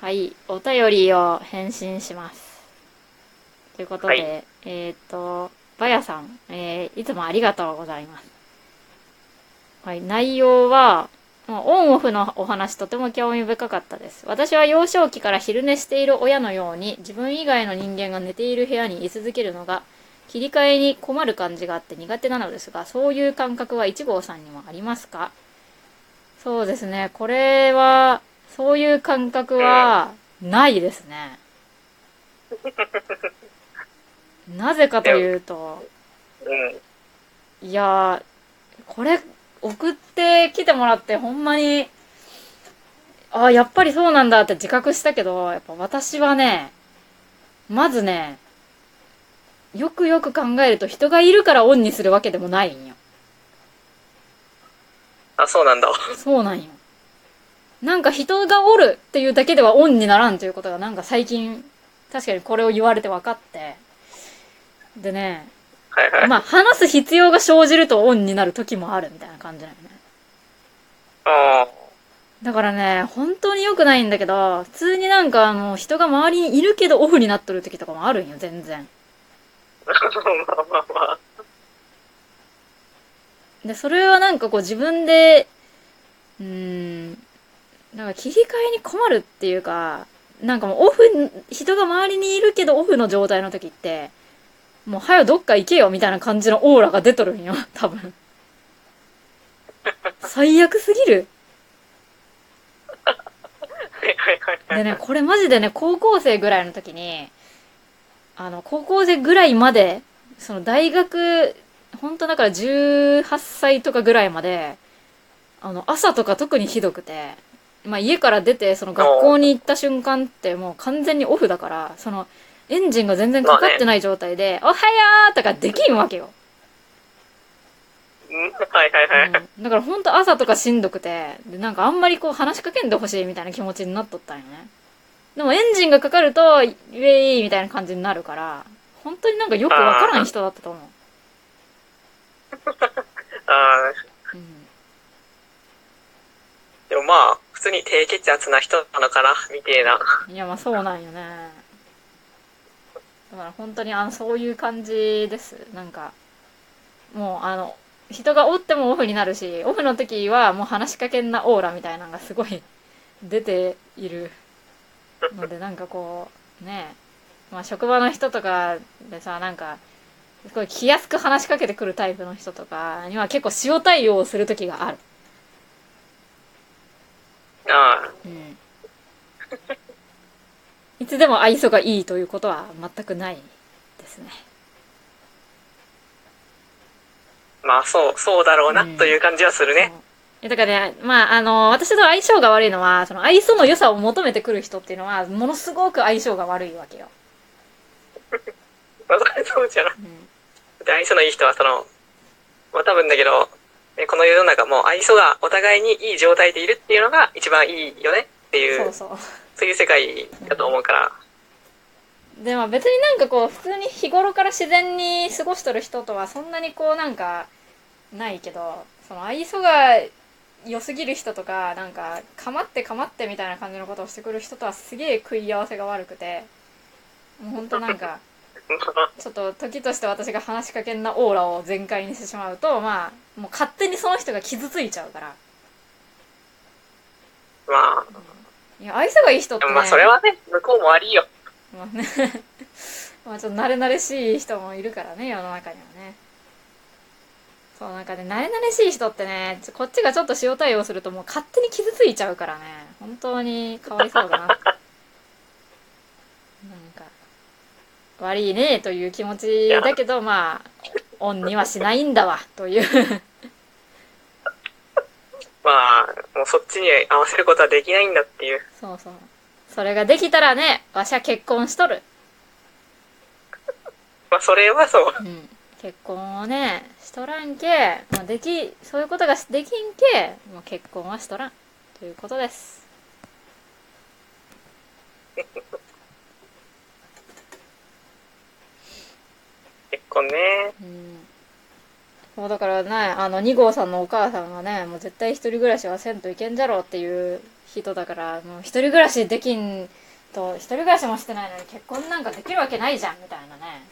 はい、お便りを返信します。ということで、はいえっ、と、バヤさん、えーいつもありがとうございます。はい、内容は、まあオンオフのお話とても興味深かったです。私は幼少期から昼寝している親のように、自分以外の人間が寝ている部屋に居続けるのが、切り替えに困る感じがあって苦手なのですが、そういう感覚は一号さんにもありますか？そうですね、これは、そういう感覚はないですね。なぜかというと、うん。いやー、これ送ってきてもらってほんまに、あやっぱりそうなんだって自覚したけど、やっぱ私はね、まずね、よくよく考えると人がいるからオンにするわけでもないんよ。あ、そうなんだ。そうなんよ。なんか人がおるっていうだけではオンにならんということがなんか最近、確かにこれを言われて分かって。でね、はいはい。まあ話す必要が生じるとオンになる時もあるみたいな感じなのね。あだからね、本当に良くないんだけど、普通になんかあの人が周りにいるけどオフになっとる時とかもあるんよ、全然。あ。まあまあまあ。で、それはなんかこう自分で、うーん、なんか切り替えに困るっていうか、なんかもうオフ、人が周りにいるけどオフの状態の時って、もう早よどっか行けよみたいな感じのオーラが出とるんよ、多分。最悪すぎる。でね、これマジでね、高校生ぐらいの時に、あの、高校生ぐらいまで、その大学、本当だから18歳とかぐらいまで、あの、朝とか特にひどくて、まあ家から出て、その学校に行った瞬間ってもう完全にオフだから、その、エンジンが全然かかってない状態で、おはよーとかできんわけよ。うんはいはいはい。うん、だからほんと朝とかしんどくて、で、なんかあんまりこう話しかけんでほしいみたいな気持ちになっとったんよね。でもエンジンがかかると、イェーイみたいな感じになるから、本当になんかよくわからん人だったと思う。あうん。ーでもまあ、普に低血圧な人なのかな、みてえな。いや、まあそうなんよね。だから本当にあの、そういう感じです。なんか、もうあの、人がおってもオフになるし、オフの時はもう話しかけんなオーラみたいなのがすごい出ているので、なんかこう、ねまあ職場の人とかでさ、なんか、すごい気安く話しかけてくるタイプの人とかには結構塩対応をする時がある。ああ。うん。いつでも愛想がいいということは全くないですね。まあそう、そうだろうな、うんという感じはするね。えだからね、まあ、あの、私と相性が悪いのは、その愛想の良さを求めてくる人っていうのは、ものすごく相性が悪いわけよ。まあ、そうじゃん。うん。で愛想のいい人は、その、まあ多分だけど、ねこの世の中も愛想がお互いにいい状態でいるっていうのが一番いいよねっていう、そうそう。そういう世界だと思うから。でも別になんかこう、普通に日頃から自然に過ごしとる人とはそんなにこうなんか、ないけど、その愛想が良すぎる人とか、なんか、かまってかまってみたいな感じのことをしてくる人とはすげえ食い合わせが悪くて、もうほんとなんか、ちょっと時として私が話しかけんなオーラを全開にしてしまうと、まあ、もう勝手にその人が傷ついちゃうから。まあ、いや、愛想がいい人って、ね、まあそれはね、向こうも悪いよ。まあね、まあちょっと慣れ慣れしい人もいるからね、世の中にはね。そう、なんかね、慣れ慣れしい人ってね、こっちがちょっと塩対応するともう勝手に傷ついちゃうからね、本当にかわいそうだなって。なんか、悪いねという気持ちだけど、まあ、オンにはしないんだわ、という。まあ、もうそっちに合わせることはできないんだっていう。そうそう。それができたらね、わしは結婚しとる。まあそれはそう。うん、結婚をねしとらんけ、まあ、できそういうことができんけもう結婚はしとらんということです 結婚ね。うんもうだからねあの2号さんのお母さんがねもう絶対一人暮らしはせんといけんじゃろうっていう人だからもう一人暮らしできんと一人暮らしもしてないのに結婚なんかできるわけないじゃんみたいなね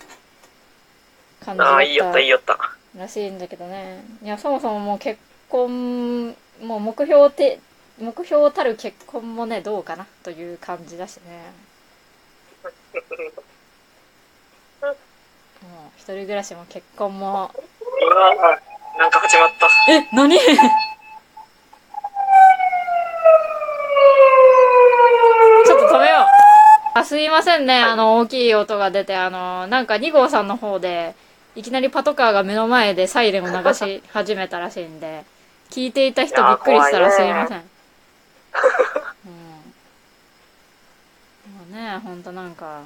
感じだああ、っいいよった、いいよった。らしいんだけどねいやそもそももう結婚もう目標て目標たる結婚もねどうかなという感じだしね 一人暮らしも結婚も。うわなんか始まった。え何？ちょっと止めよう。あすいませんね。あの大きい音が出てあのなんか2号さんの方でいきなりパトカーが目の前でサイレンを流し 始めたらしいんで聞いていた人びっくりしたらすいません。うん。もうねほんとなんか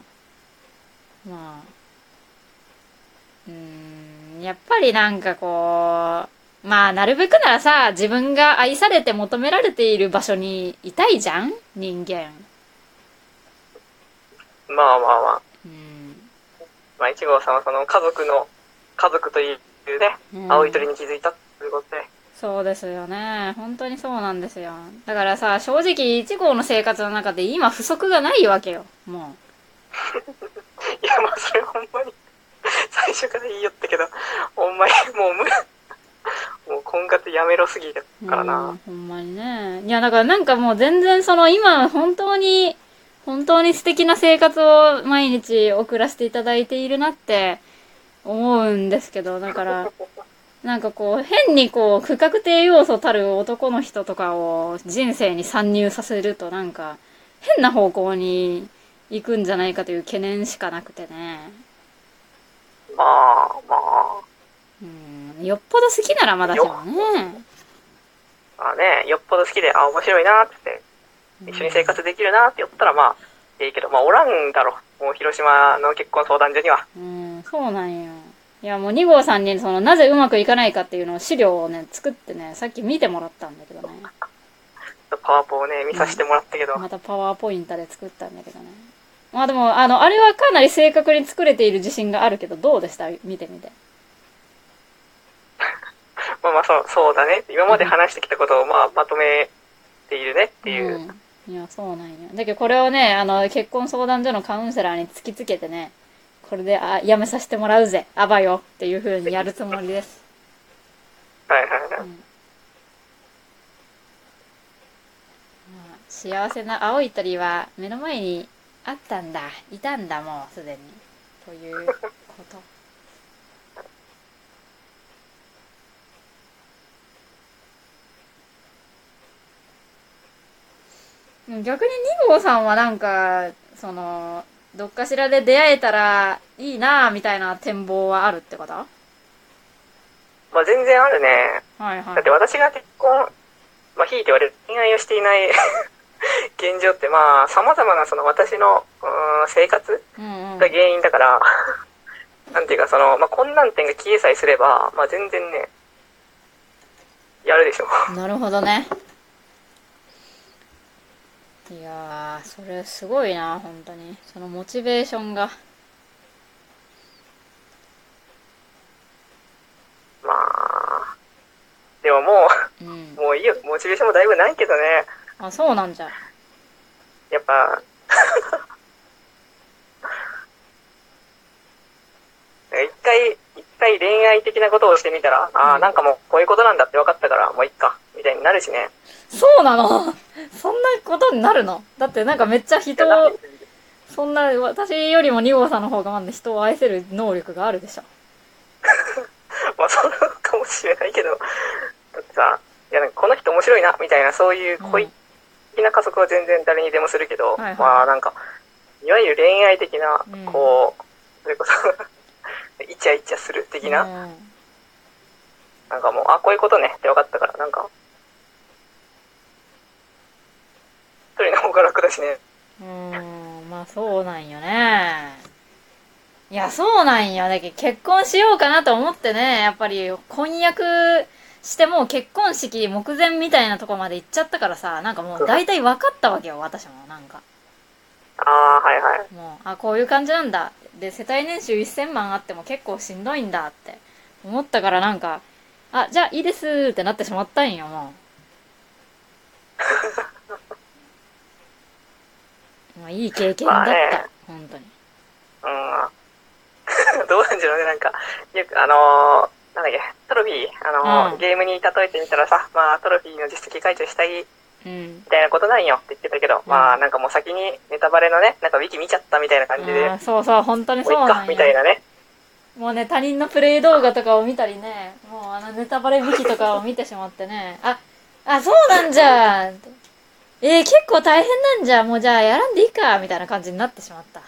まあうーんやっぱりなんかこうまあなるべくならさ自分が愛されて求められている場所にいたいじゃん人間。まあまあまあ。うん。まあ、一号さんはその家族の、家族というね、うん。青い鳥に気づいたということで。そうですよね。本当にそうなんですよ。だからさ正直1号の生活の中で今不足がないわけよも いや、まあ、それほんまに、最初から言いよったけど、ほんまに、もう無理。もう婚活やめろすぎだからな。ほんまにねいやだからなんかもう全然その今本当に本当に素敵な生活を毎日送らせていただいているなって思うんですけどだからなんかこう変にこう不確定要素たる男の人とかを人生に参入させるとなんか変な方向に行くんじゃないかという懸念しかなくてねまあ、まあ、うんよっぽど好きならまだしもねまあね、よっぽど好きで、あ、面白いなってって、一緒に生活できるなって言ったら、まあ、いいけど、まあ、おらんだろ。もう広島の結婚相談所には。うん、そうなんよ。いや、もう2号さんに、その、なぜうまくいかないかっていうのを資料をね、作ってね、さっき見てもらったんだけどね。パワポをね、見させてもらったけど、またパワーポインタで作ったんだけどね。まあでも、あの、あれはかなり正確に作れている自信があるけど、どうでした？見てみて。まあまあ、そう、そうだね。今まで話してきたことを、まあ、まとめているねっていう。うん。いや、そうなんよ。だけどこれをね、あの、結婚相談所のカウンセラーに突きつけてね、これで、あ、やめさせてもらうぜ、あばよっていう風にやるつもりです。はいはいはい。まあ幸せな青い鳥は目の前にあったんだ。いたんだもうすでに。ということ。うん逆に2号さんはなんかそのどっかしらで出会えたらいいなみたいな展望はあるってこと？はまあ、全然あるね。いはい。だって私が結婚、まあ、ひいて言われる恋愛をしていない現状って、まあ、様々なその私の、うーん生活うんうんが原因だから、なんていうか、その、まあ、困難点が消えさえすれば、まあ、全然ね、やるでしょ。なるほどね。いやー、それすごいな、本当に。そのモチベーションが。まあ、でももうんう、。もういいよ。モチベーションもだいぶないけどね。あ、そうなんじゃ。やっぱ、一回、一回恋愛的なことをしてみたら、ああ、なんかもうこういうことなんだって分かったから、もういっか、みたいになるしね。そうなの？そんなことになるの？だってなんかめっちゃ人をそんな、私よりも2号さんの方がまだ人を愛せる能力があるでしょ。まあそうかもしれないけど、だってさ、いやなんかこの人面白いな、みたいな、そういう恋的な加速は全然誰にでもするけど、はいはいまあなんか、いわゆる恋愛的なうん、こう、それこそ、イチャイチャする的な、うんなんかもう、あ、こういうことねって分かったから、なんか、一人の方が楽だしね。うーん、まあそうなんよね。いや、そうなんよ。だけど結婚しようかなと思ってね、やっぱり婚約してもう結婚式目前みたいなとこまで行っちゃったからさ、なんかもう大体分かったわけよ、私も。なんか。ああ、はいはい。もう、あ、こういう感じなんだ。で、世帯年収1000万あっても結構しんどいんだって思ったからなんか、あ、じゃあいいですってなってしまったんよ、もう。まあいい経験だった、まあね本当にうん。どうなんじゃろうね、なんか。よく、あのー、なんだっけ、トロフィー、あのーうん。ゲームに例えてみたらさ、まあ、トロフィーの実績解除したいうん。みたいなことなんよって言ってたけど、まあ、なんかもう先にネタバレのね、なんかウィキ見ちゃったみたいな感じで、そうそう本当にそうなん、よみたいなね。もうね他人のプレイ動画とかを見たりね。もうあのネタバレ武器とかを見てしまってね。ああそうなんじゃ。ってえー、結構大変なんじゃ。もうじゃあやらんでいいかみたいな感じになってしまった。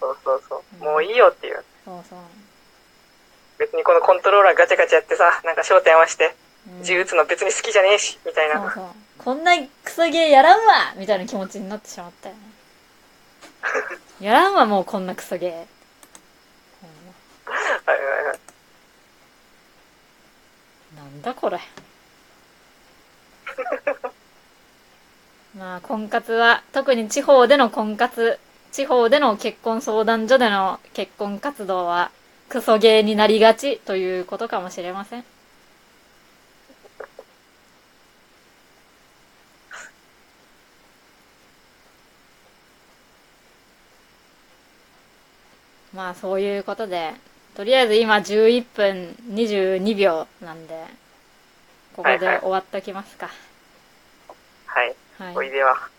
そうそうそう。もういいよっていう。そうそう、別にこのコントローラーガチャガチャやってさ、なんか焦点合わせて、うん。銃撃つの別に好きじゃねえし、みたいな。そうそう。こんなクソゲーやらんわみたいな気持ちになってしまったよね。やらんわもうこんなクソゲー。はいはいはい。なんだこれ。まあ婚活は特に地方での婚活地方での結婚相談所での結婚活動はクソゲーになりがちということかもしれません まあそういうことでとりあえず今11分22秒なんでここで終わっときますかはい。はい、おいでは。